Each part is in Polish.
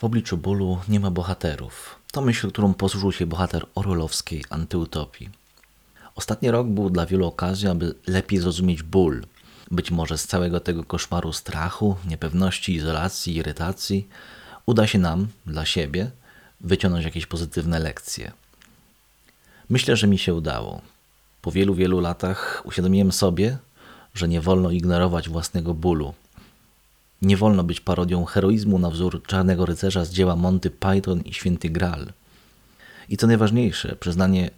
W obliczu bólu nie ma bohaterów. To myśl, którą posłużył się bohater orwellowskiej antyutopii. Ostatni rok był dla wielu okazją, aby lepiej zrozumieć ból. Być może z całego tego koszmaru strachu, niepewności, izolacji, irytacji uda się nam, dla siebie, wyciągnąć jakieś pozytywne lekcje. Myślę, że mi się udało. Po wielu, wielu latach uświadomiłem sobie, że nie wolno ignorować własnego bólu. Nie wolno być parodią heroizmu na wzór czarnego rycerza z dzieła Monty Python i Święty Graal. I co najważniejsze, przyznanie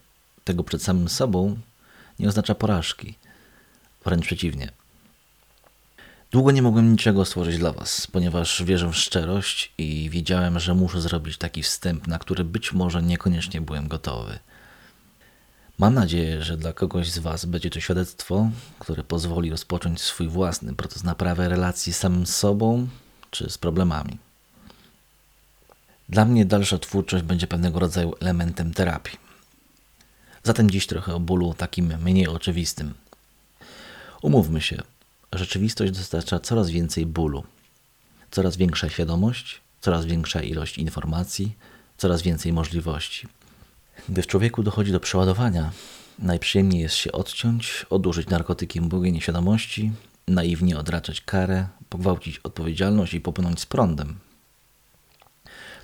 tego przed samym sobą nie oznacza porażki. Wręcz przeciwnie. Długo nie mogłem niczego stworzyć dla Was, ponieważ wierzę w szczerość i wiedziałem, że muszę zrobić taki wstęp, na który być może niekoniecznie byłem gotowy. Mam nadzieję, że dla kogoś z Was będzie to świadectwo, które pozwoli rozpocząć swój własny proces naprawy relacji z samym sobą czy z problemami. Dla mnie dalsza twórczość będzie pewnego rodzaju elementem terapii. Zatem dziś trochę o bólu takim mniej oczywistym. Umówmy się, rzeczywistość dostarcza coraz więcej bólu. Coraz większa świadomość, coraz większa ilość informacji, coraz więcej możliwości. Gdy w człowieku dochodzi do przeładowania, najprzyjemniej jest się odciąć, odurzyć narkotykiem błogiej nieświadomości, naiwnie odraczać karę, pogwałcić odpowiedzialność i popłynąć z prądem.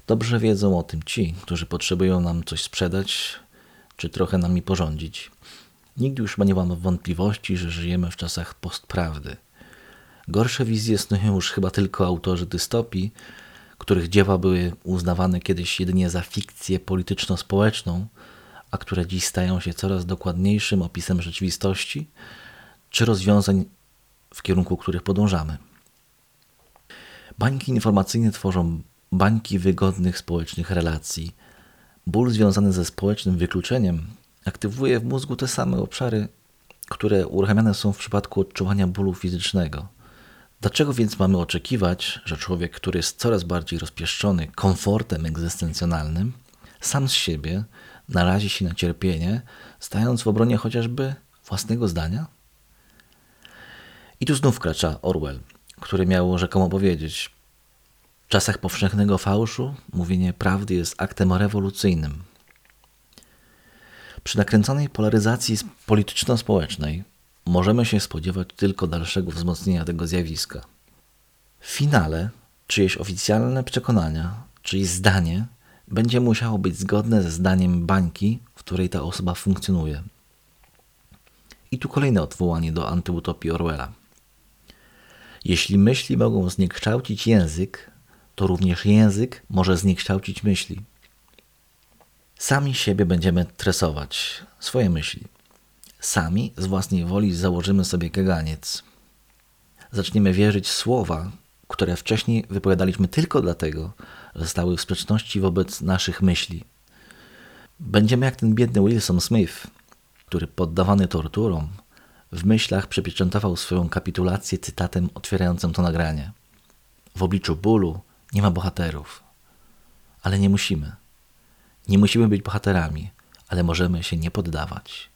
Dobrze wiedzą o tym ci, którzy potrzebują nam coś sprzedać, czy trochę nami porządzić. Nigdy już nie mamy wątpliwości, że żyjemy w czasach postprawdy. Gorsze wizje snują już chyba tylko autorzy dystopii, których dzieła były uznawane kiedyś jedynie za fikcję polityczno-społeczną, a które dziś stają się coraz dokładniejszym opisem rzeczywistości czy rozwiązań, w kierunku których podążamy. Bańki informacyjne tworzą bańki wygodnych społecznych relacji. Ból związany ze społecznym wykluczeniem aktywuje w mózgu te same obszary, które uruchamiane są w przypadku odczuwania bólu fizycznego. Dlaczego więc mamy oczekiwać, że człowiek, który jest coraz bardziej rozpieszczony komfortem egzystencjonalnym, sam z siebie narazi się na cierpienie, stając w obronie chociażby własnego zdania? I tu znów wkracza Orwell, który miał rzekomo powiedzieć: W czasach powszechnego fałszu mówienie prawdy jest aktem rewolucyjnym. Przy nakręconej polaryzacji polityczno-społecznej możemy się spodziewać tylko dalszego wzmocnienia tego zjawiska. W finale czyjeś oficjalne przekonania, czyjeś zdanie będzie musiało być zgodne ze zdaniem bańki, w której ta osoba funkcjonuje. I tu kolejne odwołanie do antyutopii Orwella. Jeśli myśli mogą zniekształcić język, to również język może zniekształcić myśli. Sami siebie będziemy tresować, swoje myśli. Sami z własnej woli założymy sobie kaganiec. Zaczniemy wierzyć słowa, które wcześniej wypowiadaliśmy tylko dlatego, że stały w sprzeczności wobec naszych myśli. Będziemy jak ten biedny Wilson Smith, który poddawany torturom w myślach przepieczętował swoją kapitulację cytatem otwierającym to nagranie. W obliczu bólu nie ma bohaterów, ale nie musimy. Nie musimy być bohaterami, ale możemy się nie poddawać.